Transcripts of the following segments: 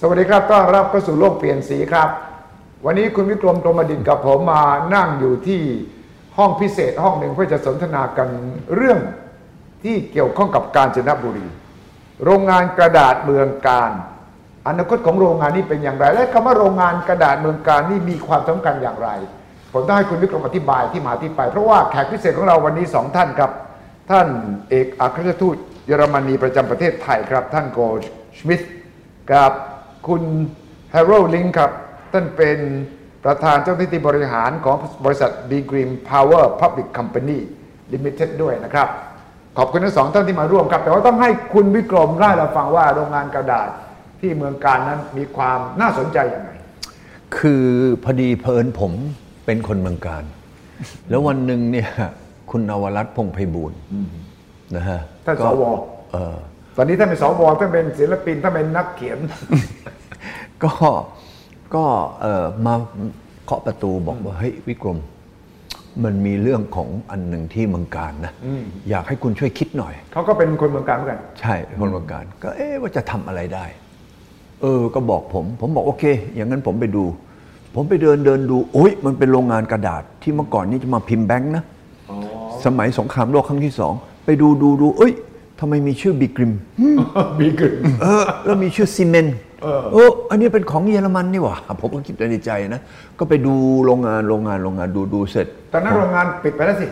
สวัสดีครับ ต้อนรับเข้าสู่โลกเปลี่ยนสีครับ วันนี้คุณวิกรมตรมดินกับผมมานั่งอยู่ที่ห้องพิเศษห้องหนึ่งเพื่อจะสนทนากันเรื่องที่เกี่ยวข้องกับกาญจนบุรี โรงงานกระดาษเมืองการอนาคตของโรงงานนี้เป็นอย่างไร และคำว่าโรงงานกระดาษเมืองการนี่มีความสำคัญอย่างไร ผมต้องให้คุณวิกรมอธิบายที่มาที่ไป เพราะว่าแขกพิเศษของเราวันนี้สองท่านครับ ท่านเอกอัครราชทูตเยอรมนีประจำประเทศไทยครับ ท่านโกชมิดกับ คุณแฮร์โรลิงครับท่านเป็นประธานเจ้าหน้าที่บริหารของบริษัท b g r e e n Power Public Company Limited ด้วยนะครับ ขอบคุณทั้งสองท่านที่มาร่วมครับ แต่ว่าต้องให้คุณวิกรมเล่าให้เราฟังว่าโรงงานกระดาษที่เมืองการนั้นมีความน่าสนใจอย่างไรคือพอดีเพลินผมเป็นคนเมืองการ แล้ววันหนึ่งเนี่ยคุณนวรัตน์พงษ์ไพบูลย์นะฮะท่านสก็วเออตอนนี้ท่านเป็นสวท่านเป็นศิลปินท่านเป็นนักเขียน ก็ก็เออมาเคาะประตูบอกว่าเฮ้ยวิกรม มันมีเรื่องของอันหนึ่งที่เมืองการนะอยากให้คุณช่วยคิดหน่อยเขาก็เป็นคนเมืองการเหมือนกัน ใช่คนเมืองการ ก็เอ๊ะว่าจะทำอะไรได้ เออ ก็บอกผม ผมบอกโอเค อย่างนั้นผมไปดู ผมไปเดินเดินดูโอ้ยมันเป็นโรงงานกระดาษที่เมื่อก่อนนี้จะมาพิมพ์แบงค์นะสมัยสงครามโลกครั้งที่สองไปดูดูดูเอ้ยทำไมมีชื่อบิกริมมีกึ่งเออแล้วมีชื่อซีเมนต์ เออเอออันนี้เป็นของเยอรมันนี่หว่าผมก็คิดในใจนะ ก็ไปดูโรงงานโรงงานโรงงานดูดูเสร็จ ตอนนั้นโรงงานปิดไปแล้วสิ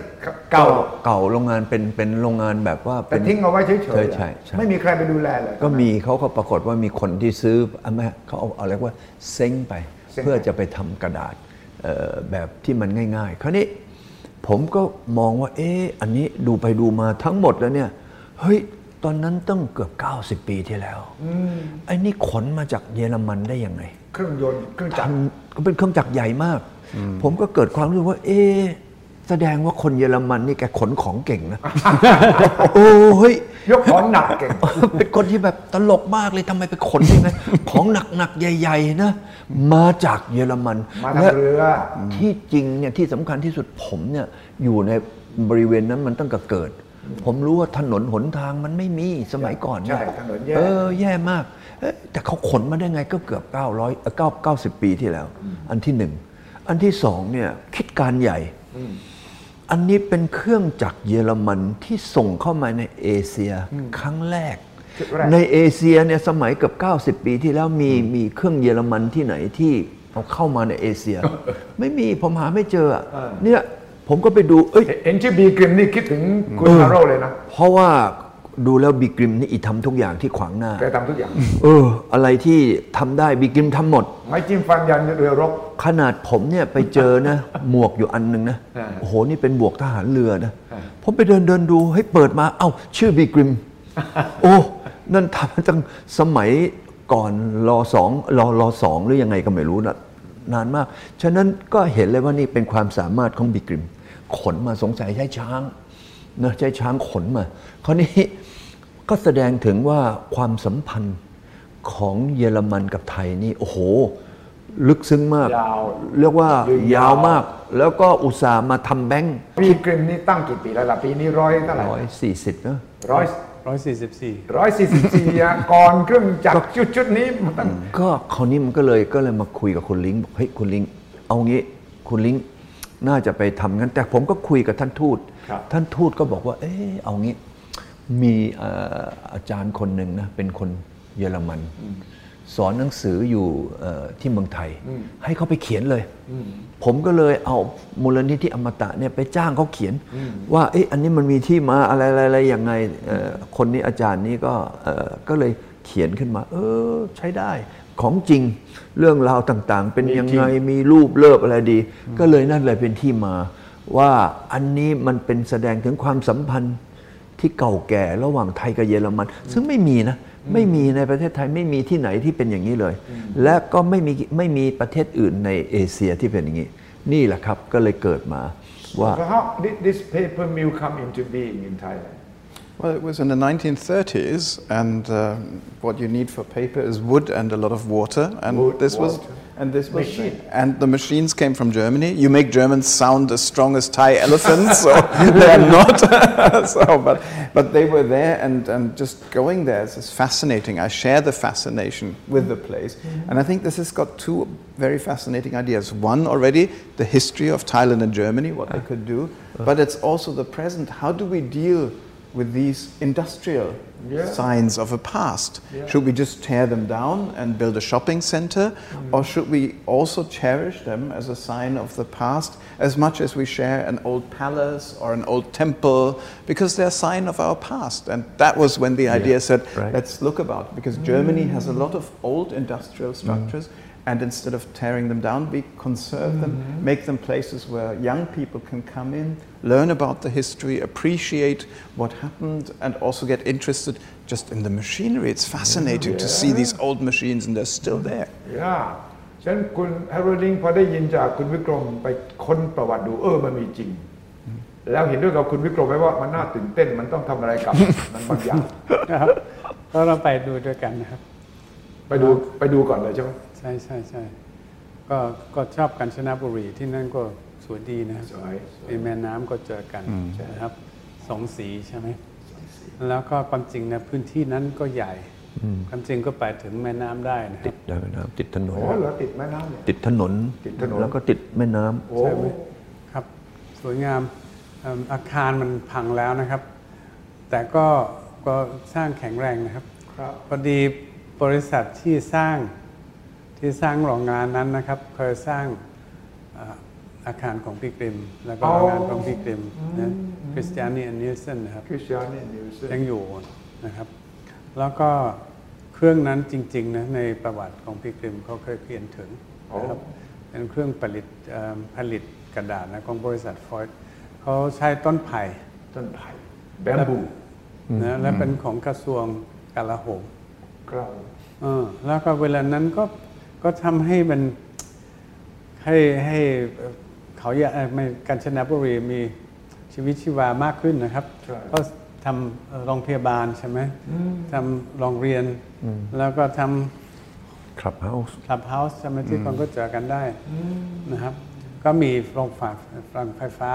เก่าเก่าโรงงานเป็นเป็นโรงงานแบบว่าแต่เป็นทิ้งเอาไว้เฉยใช่ๆใช่ใช่ไม่มีใครไปดูแลเลยก็มีเขาก็ปรากฏว่ามีคนที่ซื้ออะไม่เขาเอาเอาเรียกว่าเซ้งไปเซ้งไป เพื่อจะไปทำกระดาษเอ่อแบบที่มันง่าย ๆ คราวนี้ผมก็มองว่า เอ๊ะอันนี้ดูไปดูมาทั้งหมดแล้วเนี่ยเฮ้ย ตอนนั้นต้องเกือบ 90 ปีที่แล้วไอ้นี่ขนมาจากเยอรมันได้ยังไง เครื่องยนต์เครื่องจักรทำก็เป็นเครื่องจักรใหญ่มาก ผมก็เกิดความรู้สึกว่า เอ๊ะแสดงว่าคนเยอรมันนี่แกขนของเก่งนะ โอ้เฮ้ยยกของหนักเก่ง เป็นคนที่แบบตลกมากเลยทำไมไปขนยังไงของหนักๆใหญ่ ๆ นะ มาจากเยอรมันมาทางและเรือที่จริงเนี่ยที่สำคัญที่สุดผมเนี่ยอยู่ในบริเวณนั้นมันตั้งแต่เกิด ผมรู้ว่าถนนหนทางมันไม่มีสมัยก่อนเนี่ยใช่ถนนแย่เออแย่มากเอ๊ะแต่เขาขนมาได้ไงก็เกือบ900เอ่อ9 90 ปีที่แล้ว อันที่หนึ่ง อันที่สองเนี่ยคิดการใหญ่ อันนี้เป็นเครื่องจักรเยอรมันที่ส่งเข้ามาในเอเชียครั้งแรกจุดแรกในเอเชียเนี่ยสมัยเกือบ 90 ปีที่แล้วมีมีเครื่องเยอรมันที่ไหนที่เอาเข้ามาในเอเชีย ไม่มีผมหาไม่เจออะเนี่ย ผมก็ไปดู เอ้ยเห็นชื่อบีกริมนี่คิดถึงคุณฮาโร่เลยนะ เพราะว่าดูแล้วบิกริมนี่อีทำทุกอย่างที่ขวางหน้า แกทำทุกอย่าง เออ อะไรที่ทำได้บิกริมทำหมด ไม้จิ้มฟันยันเรือรบ ขนาดผมเนี่ยไปเจอนะ หมวกอยู่อันหนึ่งนะอ่าโอ้โห นี่เป็นหมวกทหารเรือนะอ่าผมไปเดินเดินดูให้เปิดมา เอ้า ชื่อบีกริม โอ้ นั่นทำมาตั้งสมัยก่อนรอสองรอรอสองหรือยังไงก็ไม่รู้นะนานมาก ฉะนั้นก็เห็นเลยว่านี่เป็นความสามารถของบีกริม ขนมาสงสัยใช้ช้างนะใช้ช้างขนมาคราวนี้ก็แสดงถึงว่าความสัมพันธ์ของเยอรมันกับไทยนี่โอ้โห ลึกซึ้งมาก ยาวเรียกว่ายืนยายาววมาก แล้วก็อุตส่าห์มาทำแบงค์บีกริมนี่ตั้งกี่ปีแล้วล่ะปีนี้ร้อยเท่าไหร่ร้อยสี่สิบนะร้อย144ร้อยสี่สิบสี่ก่อนเครื่องจักรชุดชุดนี้มันตั้งก็คราวนี้มันก็เลยก็เลยมาคุยกับคุณลิงบอกเฮ้ยคุณลิงเอางี้คุณลิง น่าจะไปทำงั้น แต่ผมก็คุยกับท่านทูตครับท่านทูตก็บอกว่า เออเอางี้ มีเอ่ออาจารย์คนหนึ่งนะ เป็นคนเยอรมัน สอนหนังสืออยู่เอ่อที่เมืองไทย ให้เขาไปเขียนเลย ผมก็เลยเอามูลนิธิอมตะเนี่ยไปจ้างเขาเขียน ว่าเอ๊ะอันนี้มันมีที่มาอะไรอะไรอะไรยังไงเอ่อคนนี้อาจารย์นี้ก็เอ่อก็เลยเขียนขึ้นมา เออ ใช้ได้ ของจริงเรื่องราวต่างๆ เป็นยังไงมีรูปเลิบอะไรดี ก็เลยนั่นเลยเป็นที่มา ว่าอันนี้มันเป็นแสดงถึงความสัมพันธ์ที่เก่าแก่ระหว่างไทยกับเยอรมัน ซึ่งไม่มีนะไม่มีในประเทศไทยไม่มีที่ไหนที่เป็นอย่างนี้เลย และก็ไม่มีไม่มีประเทศอื่นในเอเชียที่เป็นอย่างนี้ นี่แหละครับก็เลยเกิดมาว่า So how did this paper mill come into being in Thailand Well, it was in the 1930s, and uh, what you need for paper is wood and a lot of water. And Wood, this was. And this was, Machine. and the machines came from Germany. You make Germans sound as strong as Thai elephants, so they're not. so, but, but they were there and, and just going there is is fascinating. I share the fascination with the place. Mm-hmm. And I think this has got two very fascinating ideas. One already, the history of Thailand and Germany, what they ah. could do, ah. but it's also the present. How do we deal with these industrial Yeah. signs of a past? Yeah. Should we just tear them down and build a shopping center? Mm. Or should we also cherish them as a sign of the past as much as we share an old palace or an old temple because they're a sign of our past? And that was when the idea said, right. let's look about because Germany has a lot of old industrial mm. structures. And instead of tearing them down, we conserve them, mm-hmm. make them places where young people can come in, learn about the history, appreciate what happened, and also get interested just in the machinery. It's fascinating to see these old machines, and they're still there. ย่า ฉะนั้นคุณแฮร์โรลิงพอได้ยินจากคุณวิกรมไปค้นประวัติดูเออมันมีจริง แล้วเห็นด้วยกับคุณวิกรมไหมว่ามันน่าตื่นเต้นมันต้องทำอะไรกับมันบางอย่างนะครับก็เราไปดูด้วยกันนะครับ ไปดูไปดูก่อนเลยใช่ไหมใช่ใช่ใช่ก็ก็ชอบกัญชนบุรีที่นั่นก็สวยดีนะครับสวยสวยมีแม่น้ำก็เจอกันนะครับสองสีใช่ไหมแล้วก็ความจริงนะพื้นที่นั้นก็ใหญ่ ความจริงก็ไปถึงแม่น้ำได้นะคติรับดได้ไหมนะครับติดถนนโอ้เหรอติดแม่น้ำเนี่ยติดถนนติดถนนแล้วก็ติดแม่น้ำโอ้ใช่ไหมครับ สวยงามเอิ่มอาคารมันพังแล้วนะครับ แต่ก็ก็สร้างแข็งแรงนะครับครับพอดีบริษัทที่สร้างที่สร้างโรงงานนั้นนะครับ เคยสร้างอ่าอาคารของพี่กริม แล้วก็โรงงานของพี่กริมนะคริสเตียนีแอนนิลสันนะครับคริสเตียนีนิวส์ยังอยู่นะครับ แล้วก็เครื่องนั้นจริงๆนะในประวัติของพี่กริมเขาเคยเขียนถึงนะครับเป็นเครื่องผลิตเอ่อผลิตกระดาษนะของบริษัทฟอยด์เขาใช้ต้นไผ่ต้นไผ่แบมบูนะและเป็นของกระทรวงกลาโหมครับเออแล้วก็เวลานั้นก็ก็ทำให้มันให้ให้เอ่อเขาอยากเอ่อไม่กัญชนบุรีมีชีวิตชีวามากขึ้นนะครับใช่ก็ ทำเอ่อโรงพยาบาลใช่ไหมทำโรงเรียน แล้วก็ทคลับเฮาส์ำคลับเฮาส์ใช่ไหมที่คนก็เจอกันได้นะครับ ก็มีโรงฝาฝาไฟฟ้า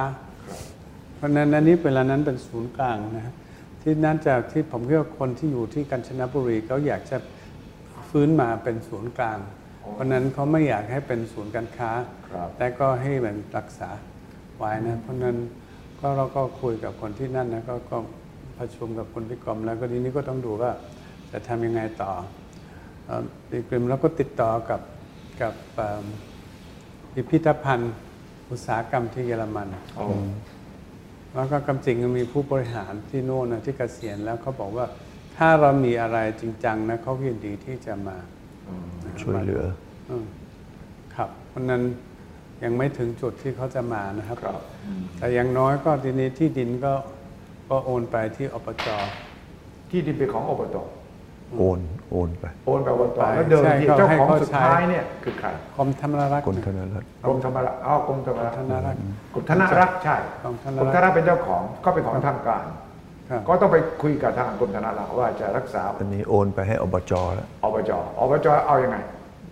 เพราะฉะนั้นอันนี้เวลานั้นเป็นศูนย์กลางนะครับที่นั่นจะที่ผมคิดว่าคนที่อยู่ที่กาญจนบุรีเขาอยากจะฟื้นมาเป็นศูนย์กลาง เพราะฉะนั้นเขาไม่อยากให้เป็นศูนย์การค้าครับแต่ก็ให้มันรักษาไว้นะเพราะฉะนั้นก็เราก็คุยกับคนที่นั่นนะก็ก็ ประชุมกับคนพิกรมแล้วก็ทีนี้ก็ต้องดูว่าจะทำยังไงต่อเอ่อพิกรมแล้วก็ติดต่อกับกับเอิ่มพิพิธภัณฑ์อุตสาหกรรมที่เยอรมันโอ้แล้วก็กำจริงมีผู้บริหารที่โน่นนะที่เกษียณแล้วเขาบอกว่าถ้าเรามีอะไรจริงจังนะเขายินดีที่จะมาช่วยเหลืออืมครับเพราะนั้นยังไม่ถึงจุดที่เขาจะมานะครับครับแต่อย่างน้อยก็ทีนี้ที่ดินก็ ก็โอนไปที่อบจที่ดินเป็นของอบตโอนโอนไปโอนไปอบตไปแล้วเดิมใช่ทีก็เจ้าให้ของเขาสุดใช้ท้ายเนี่ยคือใครกรมธรรมรักษ์คนนะธนรัฐกรมธรรมรักษ์อ๋อกรมธรรมรักษ์ธนรักษ์กรมธนรักษ์ใช่กรมธนกรมรักษ์ธนรักษ์เป็นเจ้าของก็เป็นของทางการครับก็ต้องไปคุยกับทางกรมธนรักษ์ว่าจะรักษาอันนี้โอนไปให้อบจแล้วอบจอบจเอายังไง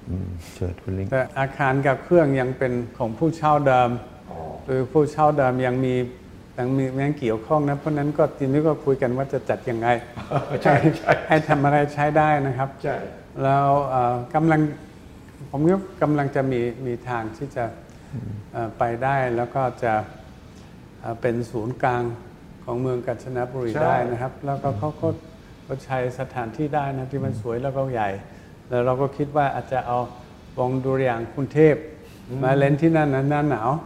อืมเชิญคุณลิงแต่อาคารกับเครื่องยังเป็นของผู้เช่าเดิมอ๋อหรือผู้เช่าเดิมยังมี ยังมียังเกี่ยวข้องนะเพราะฉะนั้นก็ทีนี้ก็คุยกันว่าจะจัดยังไงใช่ใช่ให้ทำอะไรใช้ได้นะครับใช่แล้วเอ่อกำลังผมก็กำลังจะมีมีทางที่จะเอ่อไปได้แล้วก็จะเอ่อเป็นศูนย์กลางของเมืองกาญจนบุรีได้นะครับ แล้วก็เขาก็ก็ใช้สถานที่ได้นะที่มันสวยแล้วก็ใหญ่ แล้วเราก็คิดว่าอาจจะเอาวงดุริยางค์กรุงเทพมาเล่นที่นั่นนะหน้าหนาวว้าว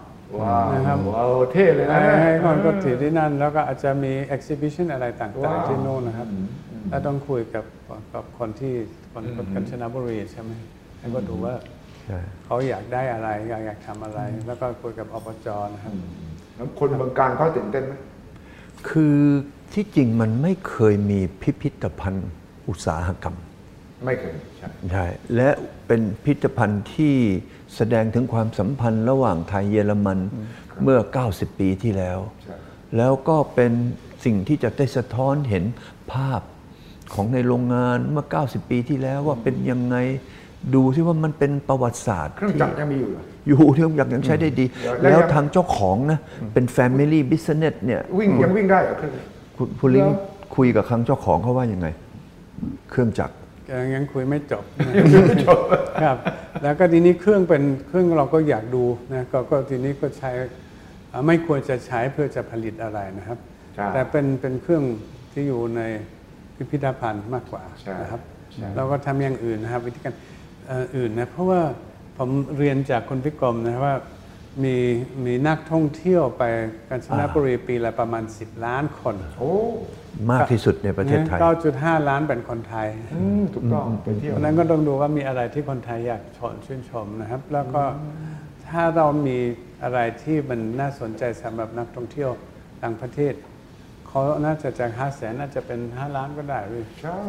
นะครับ ว้าวเท่เลยนะให้ให้คนก็ถือที่นั่น แล้วก็อาจจะมี exhibition อะไรต่างๆ ที่โน่นนะครับ แล้วต้องคุยกับกับคนที่คนคนกาญจนบุรีใช่ไหมให้ก็ดูว่าใช่เขาอยากได้อะไรอยากอยากทำอะไร แล้วก็คุยกับอบจนะครับแล้วคนเมืองการเขาตื่นเต้นไหมคือที่จริงมันไม่เคยมีพิพิธภัณฑ์อุตสาหกรรม ไม่เคยใช่ใช่และเป็นพิพิธภัณฑ์ที่แสดงถึงความสัมพันธ์ระหว่างไทยเยอรมันเมื่อ 90 ปีที่แล้วใช่แล้วก็เป็นสิ่งที่จะได้สะท้อนเห็นภาพของในโรงงานเมื่อ 90 ปีที่แล้วว่าเป็นยังไงดูที่ว่ามันเป็นประวัติศาสตร์ เครื่องจักรยังมีอยู่เหรออยู่ที่ยังยังใช้ได้ดี แล้วแล้วยังทางเจ้าของนะเป็น Family Business เนี่ยวิ่งยังวิ่งได้เหรอเครื่องคุณคุณลิงแล้วคุยกับครั้งเจ้าของเขาว่ายังไง เครื่องจักร ยังยังคุยไม่จบครับ แล้วก็ทีนี้เครื่องเป็นเครื่องเราก็อยากดูนะก็ก็ทีนี้ก็ใช้อ่าไม่ควรจะใช้เพื่อจะผลิตอะไรนะครับใช่แต่เป็นเป็นเครื่องที่อยู่ในพิพิธภัณฑ์มากกว่าใช่นะครับใช่เราก็ทำอย่างอื่นนะครับ วิธีการเอ่ออื่นนะเพราะว่าผมเรียนจากคุณพิกรมนะครับว่า มีมีนักท่องเที่ยวไปกาญจนบุรีปีละประมาณ 10 ล้านคนโอ้มากที่สุดในประเทศไทย 9.5 ล้านเป็นคนไทยอืมถูกต้องไปเที่ยวเพราะฉะนั้นก็ต้องดูว่ามีอะไรที่คนไทยอยากชมชื่นชมนะครับ แล้วก็ถ้าเรามีอะไรที่มันน่าสนใจสำหรับนักท่องเที่ยวต่างประเทศเขาน่าจะจากห้าแสนน่าจะเป็นห้าล้านก็ได้เลยใช่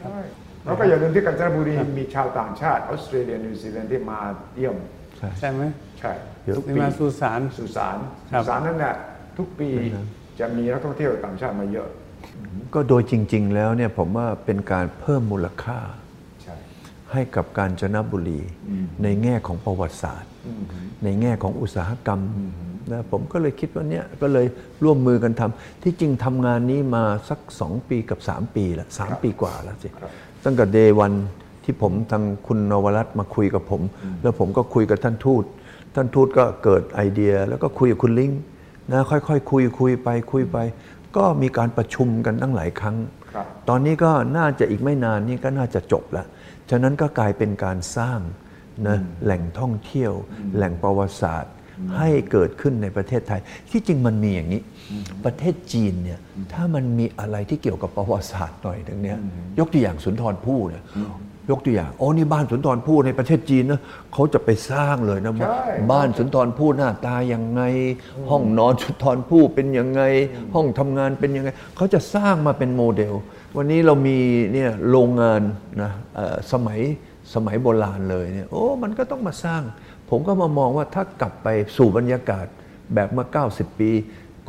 ใช่แล้วก็อย่าลืมที่กาญจนบุรีมีชาวต่างชาติออสเตรเลียนิวซีแลนด์ที่มาเยี่ยม ใช่ไหมใช่เยอะ ทุกนี่ปีมาสุสานสุสานครัสุบสานนั่นแหละทุกปีจะมีนักท่องเที่ยวต่างชาติมาเยอะ ก็โดยจริง ๆ แล้วเนี่ยผมว่าเป็นการเพิ่มมูลค่าใช่ให้กับการจนบุรี ในแง่ของประวัติศาสตร์ ในแง่ของอุตสาหกรรมนะผมก็เลยคิดว่าเนี่ยก็เลยร่วมมือกันทำที่จริงทำงานนี้มาสัก 2 ปีกับ 3 ปีแล้วสามปีกว่าแล้วสิตั้งแต่เดวันที่ผมทางคุณนวรัตน์มาคุยกับผม แล้วผมก็คุยกับท่านทูต ท่านทูตก็เกิดไอเดีย แล้วก็คุยกับคุณลิงนะค่อยๆคุยคุยไปคุยไป ก็มีการประชุมกันตั้งหลายครั้งครับตอนนี้ก็น่าจะอีกไม่นานนี่ก็น่าจะจบแล้วฉะนั้นก็กลายเป็นการสร้างนะแหล่งท่องเที่ยว แหล่งประวัติศาสตร์ให้เกิดขึ้นในประเทศไทย ที่จริงมันมีอย่างนี้ ประเทศจีนเนี่ยถ้ามันมีอะไรที่เกี่ยวกับประวัติศาสตร์หน่อยตรงเนี้ยยกตัวอย่างสุนทรภู่เนี่ย ยกตัวอย่างโอ้นี่บ้านสุนทรภู่ในประเทศจีนนะเขาจะไปสร้างเลยนะว่าใช่บ้านสุนทรภู่หน้าตายังไง ห้องนอนสุนทรภู่เป็นยังไง ห้องทำงานเป็นยังไง เขาจะสร้างมาเป็นโมเดล วันนี้เรามีเนี่ยโรงงานนะเอ่อสมัยสมัยโบราณเลยเนี่ยโอ้มันก็ต้องมาสร้าง ผมก็มามองว่าถ้ากลับไปสู่บรรยากาศแบบเมื่อ 90 ปี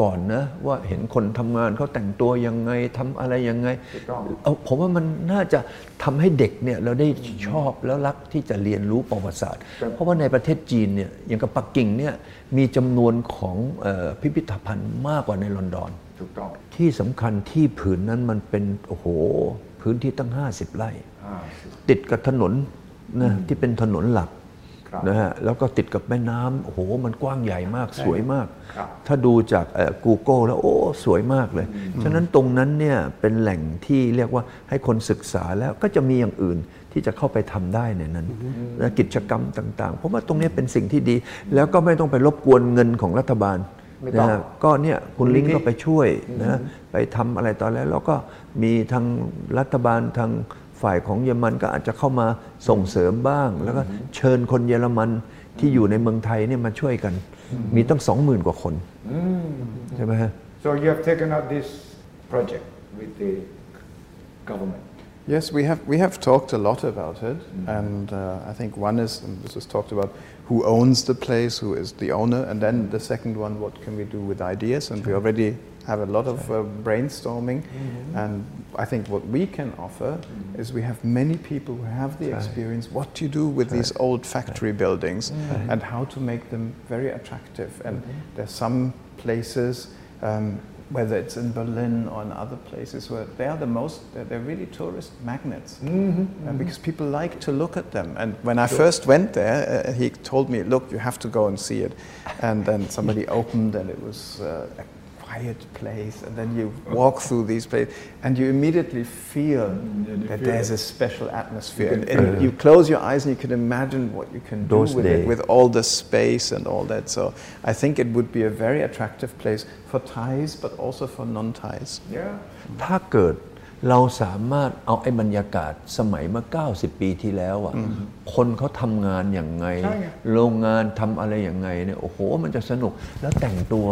ก่อนนะว่าเห็นคนทำงานเขาแต่งตัวยังไงทำอะไรยังไงถูกต้องเอาผมว่ามันน่าจะทำให้เด็กเนี่ยเราได้ชอบแล้วรักที่จะเรียนรู้ประวัติศาสตร์ครับเพราะว่าในประเทศจีนเนี่ยอย่างกับปักกิ่งเนี่ยมีจำนวนของเออพิพิธภัณฑ์มากกว่าในลอนดอนถูกต้องที่สำคัญที่ผืนนั้นมันเป็นโอ้โหพื้นที่ตั้ง 50 ไร่อ่าสิติดกับถนนนะที่เป็นถนนหลักครับ นะฮะแล้วก็ติดกับแม่น้ำโอ้โหมันกว้างใหญ่มากสวยมากครับถ้าดูจากกูเกิลแล้วโอ้สวยมากเลย ฉะนั้นตรงนั้นเนี่ยเป็นแหล่งที่เรียกว่าให้คนศึกษาแล้วก็จะมีอย่างอื่นที่จะเข้าไปทำได้ในนั้นและกิจกรรมต่างๆ เพราะว่าตรงนี้เป็นสิ่งที่ดี แล้วก็ไม่ต้องไปรบกวนเงินของรัฐบาลไม่ต้องนะฮะก็เนี่ยคุณลิงก์ก็ไปช่วยนะไปทำอะไรตอนแล้วแล้วก็มีทางรัฐบาลทาง ฝ่ายของเยอรมันก็อาจจะเข้ามาส่งเสริมบ้าง แล้วก็เชิญคนเยอรมันที่อยู่ในเมืองไทยเนี่ยมาช่วยกัน มีตั้งสองหมื่นกว่าคนใช่ไหมฮะ so you have taken up this project with the government Yes, we have, we have talked a lot about it, and uh, I think one is, and this was talked about, who owns the place, who is the owner, and then the second one, what can we do with ideas? And we already have a lot of uh, brainstorming, and I think what we can offer is we have many people who have the experience what to do with these old factory buildings and how to make them very attractive. And there's some places. Um, whether it's in Berlin or in other places where they are the most, they're, they're really tourist magnets. Uh, because people like to look at them. And when I first went there, uh, he told me, look, you have to go and see it. And then somebody opened and it was uh, quiet place. And then you walk through these places and you immediately feel that there's a special atmosphere. And, and you close your eyes and you can imagine what you can do Those with days. it, with all the space and all that. So I think it would be a very attractive place for Thais, but also for non-Thais. yeah ถ้าเกิดเราสามารถเอาไอ้บรรยากาศสมัยเมื่อ 90 ปีที่แล้วอ่ะคนเขาทำงานอย่างไง ใช่ไง โรงงานทำอะไรอย่างไงเนี่ยโอ้โห มันจะสนุกแล้วแต่งตัว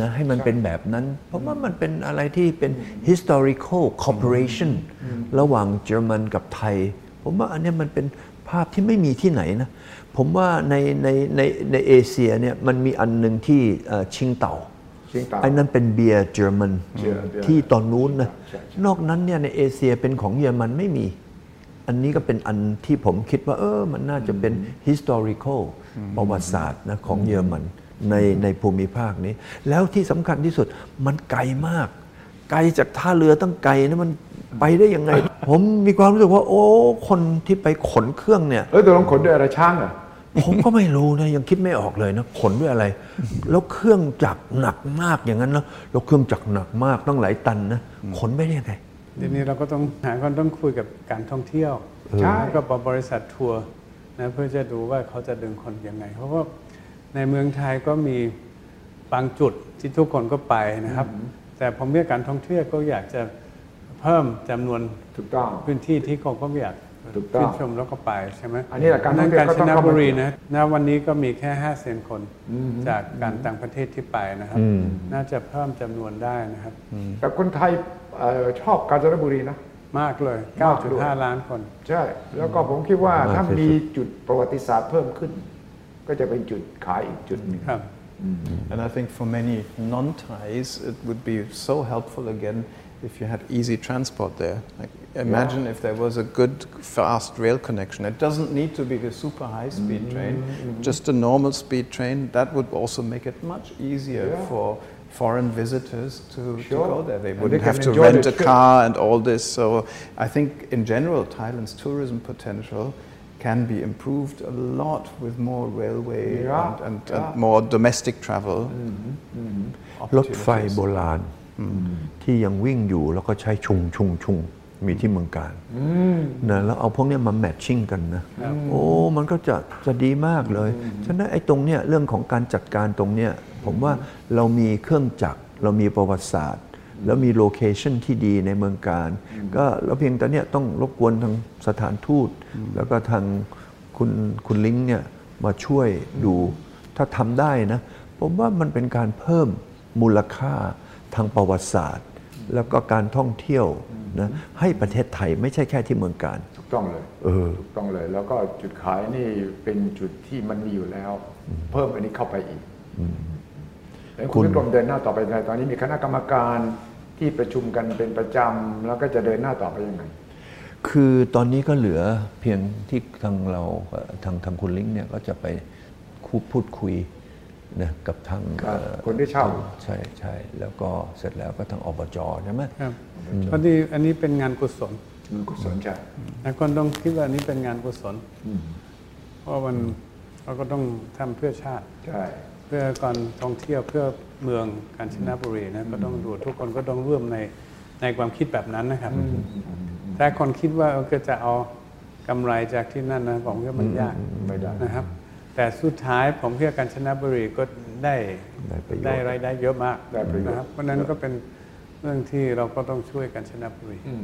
นะให้มันเป็นแบบนั้น เพราะว่ามันเป็นอะไรที่เป็น historical cooperation ระหว่างเยอรมันกับไทย ผมว่าอันเนี้ยมันเป็นภาพที่ไม่มีที่ไหนนะ ผมว่าในในในในเอเชียเนี่ยมันมีอันหนึ่งที่เอ่อชิงเต่าชิงเต่าไอ้นั่นเป็นเบียร์เยอรมันเบียร์เบียร์ที่ตอนนู้นนะใช่ใช่นอกนั้นเนี่ยในเอเชียเป็นของเยอรมันไม่มี อันนี้ก็เป็นอันที่ผมคิดว่า เออมันน่าจะเป็น historical ประวัติศาสตร์นะของเยอรมัน ในในภูมิภาคนี้ แล้วที่สำคัญที่สุดมันไกลมาก ไกลจากท่าเรือตั้งไกลนะมันไปได้ยังไง ผมมีความรู้สึกว่า โอ้คนที่ไปขนเครื่องเนี่ยเออตัวลงขนด้วยอะไรช้างเหรอผมก็ไม่รู้นะยังคิดไม่ออกเลยนะขนด้วยอะไร แล้วเครื่องจักรหนักมากอย่างนั้นแล้วแล้วเครื่องจักรหนักมากต้องหลายตันนะขนไปได้ยังไงทีนี้เราก็ต้องหาคนต้องคุยกับการท่องเที่ยวใช่แล้วก็บริษัททัวร์นะเพื่อจะดูว่าเขาจะดึงคนยังไง เพราะว่า ในเมืองไทยก็มีบางจุดที่ทุกคนก็ไปนะครับ แต่ผมเรียกการท่องเที่ยวก็อยากจะเพิ่มจำนวนถูกต้องพื้นที่ที่เขาก็อยากถูกต้องชื่นชมแล้วก็ไปใช่ไหมอันนี้แหละการท่องเที่ยวกาญก็จต้องนเข้ามาบุรีนะณวันนี้ก็มีแค่5้าแสนคนจากการต่างประเทศที่ไปนะครับ น่าจะเพิ่มจำนวนได้นะครับ แต่คนไทยเอ่อชอบกาญจนบุรีนะมากเลยมากด้วย9.5 ล้านคน ใช่ แล้วก็ผมคิดว่ามากถ้าที่สุดมีจุดประวัติศาสตร์เพิ่มขึ้น ก็จะเป็นจุดขายอีกจุดหนึ่ง ครับ And I think for many non-Thais, it would be so helpful again if you had easy transport there. Like, imagine if there was a good, fast rail connection. It doesn't need to be the super high-speed train, just a normal speed train. That would also make it much easier Yeah. for foreign visitors to, to Sure. go there. They And wouldn't they can have to enjoy rent the a trip. car and all this. So I think in general, Thailand's tourism potential can be improved a lot with more railway Yeah, and, and, yeah. and more domestic travel. รถไฟโบราณที่ยังวิ่งอยู่แล้วก็ใช้ชุงชุงชุงมีที่เมืองกาญจน์นะแล้วเอาพวกเนี้ยมา matching กันนะโอ้มันก็จะจะดีมากเลย ฉะนั้นไอ้ตรงเนี้ยเรื่องของการจัดการตรงเนี้ยผมว่าเรามีเครื่องจักรเรามีประวัติศาสตร์ แล้วมี location ที่ดีในเมืองกาญจน์ก็เราเพียงแต่เนี้ยต้องรบกวนทางสถานทูต แล้วก็ทางคุณคุณลิงก์เนี่ยมาช่วยดูถ้าทำได้นะ ผมว่ามันเป็นการเพิ่มมูลค่าทางประวัติศาสตร์ แล้วก็การท่องเที่ยวนะให้ประเทศไทยไม่ใช่แค่ที่เมืองการถูกต้องเลยเออถูกต้องเลย แล้วก็จุดขายนี่เป็นจุดที่มันมีอยู่แล้ว เพิ่มอันนี้เข้าไปอีกแล้วคุคุณณวิกรมเดินหน้าต่อไปยังไงตอนนี้มีคณะกรรมการ ที่ประชุมกันเป็นประจำ แล้วก็จะเดินหน้าต่อไปยังไง คือตอนนี้ก็เหลือเพียงที่ทางเราเอ่อทางทางคุณลิงก์เนี่ยก็จะไปคูพูดคุยนะกับทางครับอ่อคนที่เช่าใช่ใช่แล้วก็เสร็จแล้วก็ทางอบจใช่ไหมครับพอดีอันนี้เป็นงานกุศลอืมกุศลใช่แต่คนต้องคิดว่าอันนี้เป็นงานกุศลเพราะมันเราก็ต้องทำเพื่อชาติใช่เพื่อการท่องเที่ยวเพื่อเมืองกาญจนบุรีนะก็ต้องดูทุกคนก็ต้องร่วมในในความคิดแบบนั้นนะครับ ถ้าคนคิดว่าเออก็จะเอากำไรจากที่นั่นนะผมว่ามันยากไม่ได้นะครับ แต่สุดท้ายผมเชื่อกาญจนบุรีก็ได้ได้ประโยชน์ได้รายได้เยอะมากได้ประโยชน์นะครับ เพราะฉะนั้นก็เป็นเรื่องที่เราก็ต้องช่วยกาญจนบุรีอืม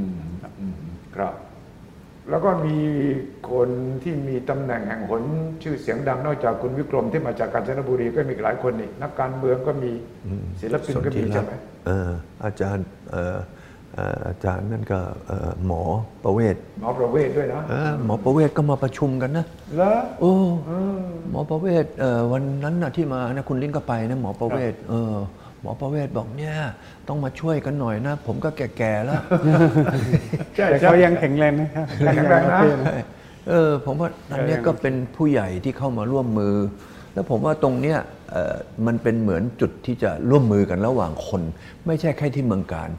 อืมครับ แล้วก็มีคนที่มีตำแหน่งแห่งหนชื่อเสียงดังนอกจากคุณวิกรมที่มาจากกาญจนบุรีก็มีอีกหลายคนนี่นักการเมืองก็มีศิลปินก็มีใช่ไหมเอออาจารย์เอ่อเอ่ออาจารย์นั่นก็เอ่อหมอประเวศหมอประเวศด้วยนะเออหมอประเวศก็มาประชุมกันนะแล้วโอ้หมอประเวศเอ่อวันนั้นนะที่มานะคุณลิงก็ไปนะหมอประเวศเออ หมอประเวศบอกเนี่ย ต้องมาช่วยกันหน่อยนะ ผมก็แก่ๆแล้วใช่แต่ใช่เขายังแข็งแรงนะครับแข็งแรงนะโอเคเออผมว่าอันเนี้ยก็เป็นผู้ใหญ่ที่เข้ามาร่วมมือ แล้วผมว่าตรงเนี้ยเอ่อมันเป็นเหมือนจุดที่จะร่วมมือกันระหว่างคน ไม่ใช่แค่ที่เมืองการ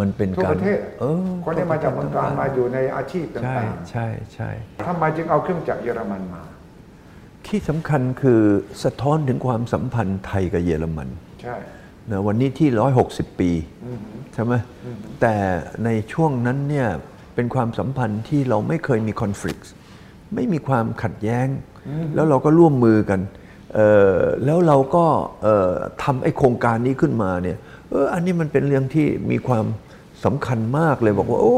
มันเป็นทั่วการประเทศเออคนที่มาจากเมืองการมาอยู่ในอาชีพต่ใช่างใช่ใช่ๆทำไมจึงเอาเครื่องจักรเยอรมันมาที่สำคัญคือสะท้อนถึงความสัมพันธ์ไทยกับเยอรมัน ใช่ นะวันนี้ที่ 160 ปีใช่ไหมแต่ในช่วงนั้นเนี่ยเป็นความสัมพันธ์ที่เราไม่เคยมีคอน FLICT ไม่มีความขัดแย้ง แล้วเราก็ร่วมมือกันเอ่อแล้วเราก็เอ่อทำไอ้โครงการนี้ขึ้นมาเนี่ยเอออันนี้มันเป็นเรื่องที่มีความสำคัญมากเลยบอกว่า โอ้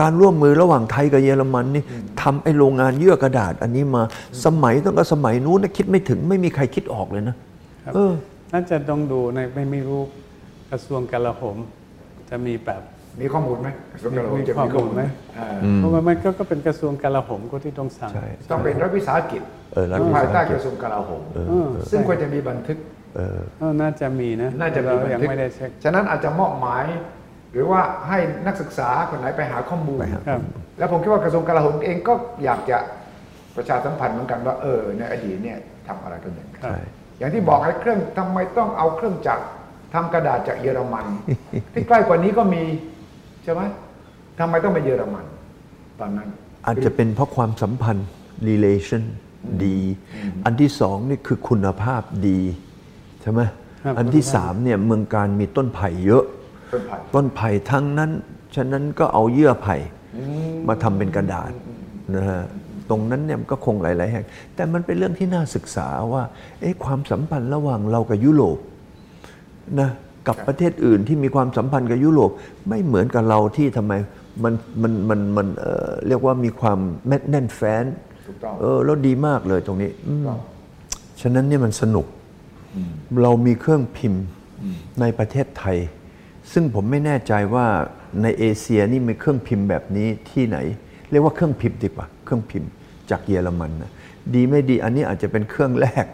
การร่วมมือระหว่างไทยกับเยอรมันนี่ทำไอ้โรงงานเยื่อกระดาษ อันนี้มาสมัยตั้งแต่สมัยนู้นนะคิดไม่ถึงไม่มีใครคิดออกเลยนะเออ น่าจะต้องดูในไม่ไม่รู้กระทรวงกลาโหม จะมีแบบมีข้อมูลไหมกระทรวงกลาโหมมีจะมีข้อมูลข้อมูลไหไหมมอ่าเพราะว่ามันก็ก็เป็นกระทรวงกลาโหมก็ที่ต้องสั่งใช่ต้องเป็นรัฐวิสาหกิจเออรัฐวิสาหกิจภายใต้กระทรวงกลาโหมเออซึ่งควรจะมีบันทึกเออเออน่าจะมีนะน่าจะมีเราบันยังทึกไม่ได้เช็คฉะนั้นอาจจะมอบหมาย หรือว่าให้นักศึกษาคนไหนไปหาข้อมูลไปหาครับแล้วผมคิดว่ากระทรวงกลาโหมเองก็อยากจะประชาสัมพันธ์เหมือนกันว่าเออในอดีตเนี่ยทำอะไรกันอย่างไรใช่ อย่างที่บอกไอ้เครื่องทำไมต้องเอาเครื่องจักรทำกระดาษจากเยอรมัน ที่ใกล้กว่านี้ก็มีใช่ไหมทำไมต้องไปเยอรมัน ตอนนั้น อาจจะเป็นเพราะความสัมพันธ์ relation ดี อันที่สองนี่คือคุณภาพดีใช่ไหมครับอันที่สามเนี่ยเมืองการมีต้นไผ่เยอะต้นไผ่ต้นไผ่ทั้งนั้น ฉะนั้นก็เอาเยื่อไผ่มาทำเป็นกระดาษนะฮะ ตรงนั้นเนี่ยมันก็คงหลาย ๆ แห่ง แต่มันเป็นเรื่องที่น่าศึกษาว่าเอ๊ะความสัมพันธ์ระหว่างเรากับยุโรปนะกับประเทศอื่นที่มีความสัมพันธ์กับยุโรปไม่เหมือนกับเราที่ทำไมมันมันมันมันเอ่อเรียกว่ามีความแน่นแน่นแฟ้นถูกต้องเออแล้วดีมากเลยตรงนี้อืมต้องฉะนั้นเนี่ยมันสนุกเรามีเครื่องพิมพ์ในประเทศไทย ซึ่งผมไม่แน่ใจว่าในเอเชียนี่มีเครื่องพิมพ์แบบนี้ที่ไหน เรียกว่าเครื่องพิมพ์ดีกว่า เครื่องพิมพ์ จากเยอรมันนะดีไม่ดีอันนี้อาจจะเป็นเครื่องแรก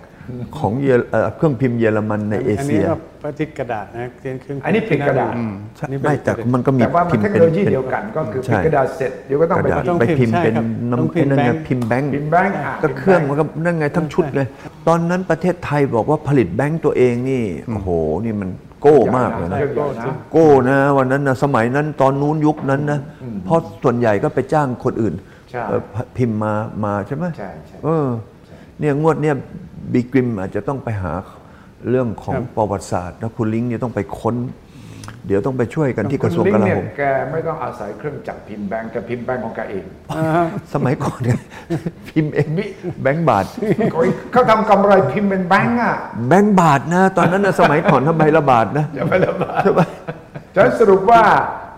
ของเยอเอ่อเครื่องพิมพ์เยอรมันในเออันเชีนี้ยก็ประทิดกระดาษนะเครื่องเครื่องอันนี้พิมพ์กระดาษอืมใช่นี่เป็นไม่แต่มันก็มีแต่ว่ามันพิมเทพ์คเป็โนนโลยีเดียวกันก็คือใช่พิมพ์กระดาษเสร็จเดี๋ยวก็ต้องกไประดาษพิมพ์ไปพิมพ์ใช่เป็นครับต้องน้ำพิไอ้มพ์นั่นไงแบงค์พิมพ์แบงค์พิมพ์แบงค์อะก็เครื่องมันก็นั่นไงทั้งชุดเลย ตอนนั้นประเทศไทยบอกว่าผลิตแบงค์ตัวเองนี่โอ้โหนี่มันโก้มากเลยนะเรื่องใหญ่นะโก้นะวันนั้นนะสมัยนั้นตอนนู้นยุคนั้นนะเพราะส่วนใหญ่ก็ไปจ้างคนอื่นใช่เอ่อ พิมพ์มามาใช่ไหมใช่ใช่เออเนี่ยงวดเนี่ยบีกริมอาจจะต้องไปหาเรื่องของครับประวัติศาสตร์นะคุณลิงก์เนี่ยต้องไปค้น เดี๋ยวต้องไปช่วยกันที่กระทรวงคุณกลิลาเนี่โหยมแกไม่ต้องอาศัยเครื่องจักรพิมพ์แบงก์แกพิมพ์แบงก์ของแกเอง สมัยก่อนเนี่ยพิมพ์เองแบงค์บาทเขาทำกำไรพิมพ์เป็นแบงก์อะแบงค์บาทนะ ตอนนั้นนะสมัยก่อนทำไมละบาทนะจะไม่ลำบากใช่ไหมฉะนั้นสรุปว่า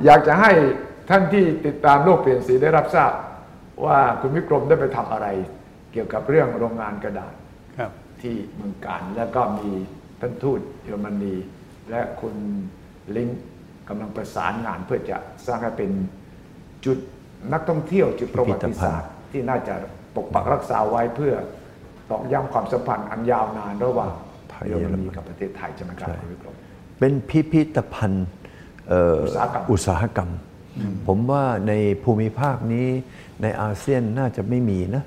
อยากจะให้ท่านที่ติดตามโลกเปลี่ยนสีได้รับทราบ ว่าคุณวิกรมได้ไปทำอะไร เกี่ยวกับเรื่องโรงงานกระดาษครับที่เมืองการแล้วก็มีท่านทูตเยอรมนี และคุณลิงก์กำลังประสานงานเพื่อจะสร้างให้เป็นจุดนักท่องเที่ยวจุดประวัติศาสตร์ที่น่าจะปกปักรักษาไว้เพื่อตอกย้ำความสัมพันธ์อันยาวนานระหว่างไทยเยอรมนีเยอรมันกับประเทศไทยใช่ไหมครับคุณวิกรมเป็นพิพิธภัณฑ์เอ่ออุตสาหกรรม อุตสาหกรรมผมว่าในภูมิภาคนี้ในอาเซียนน่าจะไม่มีนะ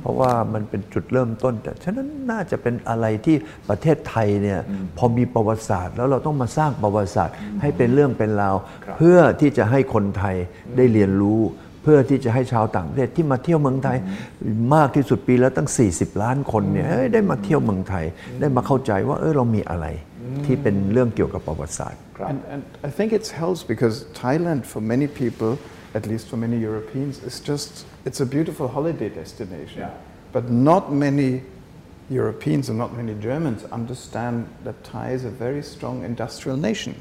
เพราะว่ามันเป็นจุดเริ่มต้น แต่ฉะนั้นน่าจะเป็นอะไรที่ประเทศไทยเนี่ยพอมีประวัติศาสตร์ แล้วเราต้องมาสร้างประวัติศาสตร์ ให้เป็นเรื่องเป็นราวครับเพื่อที่จะให้คนไทยได้เรียนรู้ เพื่อที่จะให้ชาวต่างประเทศที่มาเที่ยวเมืองไทย มากที่สุดปีแล้วตั้ง 40 ล้านคนเนี่ยเอ้ยได้มาเที่ยวเมืองไทย ได้มาเข้าใจว่าเออเรามีอะไร ที่เป็นเรื่องเกี่ยวกับประวัติศาสตร์ ครับ And, and I think it helps because Thailand, for many people, at least for many Europeans, is just it's a beautiful holiday destination. Yeah. But not many Europeans and not many Germans understand that Thai is a very strong industrial nation.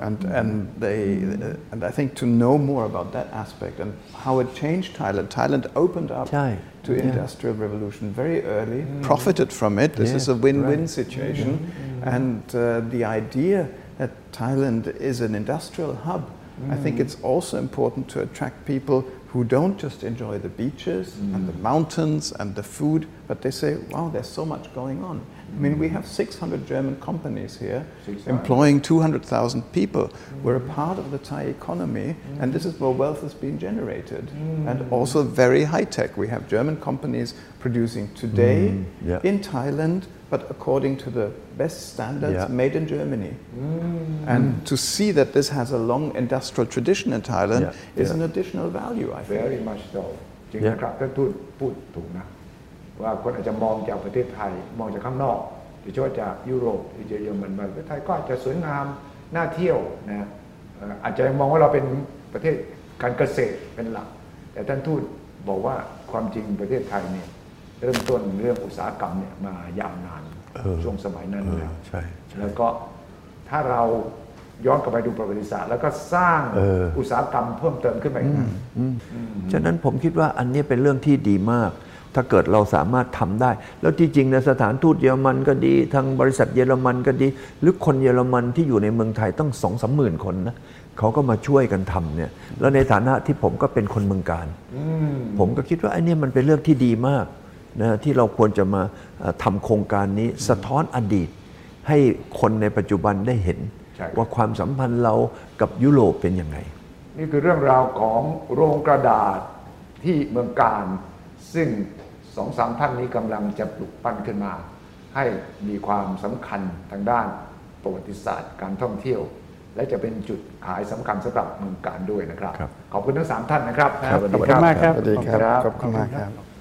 and, and, they, uh, and I think to know more about that aspect and how it changed Thailand, Thailand opened up Chai, to yeah. industrial revolution very early, profited from it. This Yeah, is a win-win right. situation. And uh, the idea that Thailand is an industrial hub, I think it's also important to attract people who don't just enjoy the beaches and mm. the mountains and the food, but they say, wow, there's so much going on. I mean, we have 600 German companies here 600. employing 200,000 people. Mm. We're a part of the Thai economy, mm. and this is where wealth is being generated. And also very high tech. We have German companies producing today yeah. in Thailand, but according to the best standards, Yeah. made in Germany. And to see that this has a long industrial tradition in Thailand Yeah, is yeah. an additional value, I think. very much so จริง Yeah. นะครับท่านทูตพูดถูกนะว่าคนอาจจะมองจากประเทศไทยมองจากข้างนอกโดยเฉพาะจากยุโรปหรือจากเยอรมันมาประเทศไทยก็อาจจะสวยงามน่าเที่ยวนะเอ่ออาจจะมองว่าเราเป็นประเทศการเกษตรเป็นหลัก แต่ท่านทูตบอกว่าความจริงประเทศไทยเนี่ย เริ่มต้นเรื่องอุตสาหกรรมเนี่ยมายาวนานเออช่วงสมัยนั้นเออแล้วใช่ใช่แล้วก็ถ้าเราย้อนกลับไปดูประวัติศาสตร์ แล้วก็สร้างเอออุตสาหกรรมเพิ่มเติมขึ้นไปอีกนะฉะนั้นผมคิดว่าอันนี้เป็นเรื่องที่ดีมาก ถ้าเกิดเราสามารถทำได้ แล้วที่จริงในสถานทูตเยอรมันก็ดี ทางบริษัทเยอรมันก็ดี หรือคนเยอรมันที่อยู่ในเมืองไทยตั้งสองสามหมื่นคนนะเขาก็มาช่วยกันทำเนี่ย แล้วในฐานะที่ผมก็เป็นคนเมืองการ ผมก็คิดว่าไอ้เนี่ยมันเป็นเรื่องที่ดีมาก นะที่เราควรจะมาเอ่อทำโครงการนี้สะท้อนอดีต ให้คนในปัจจุบันได้เห็นใช่ครับว่าความสัมพันธ์เรากับยุโรปเป็นยังไง นี่คือเรื่องราวของโรงกระดาษที่เมืองการ ซึ่งสองสามท่านนี้กำลังจะปลุกปั้นขึ้นมา ให้มีความสำคัญทางด้านประวัติศาสตร์การท่องเที่ยว และจะเป็นจุดขายสำคัญสำหรับเมืองการด้วยนะครับครับขอบคุณทั้งสามท่านนะครับครับ ขอบคุณมากครับสวัสดีครับขอบคุณมากครับ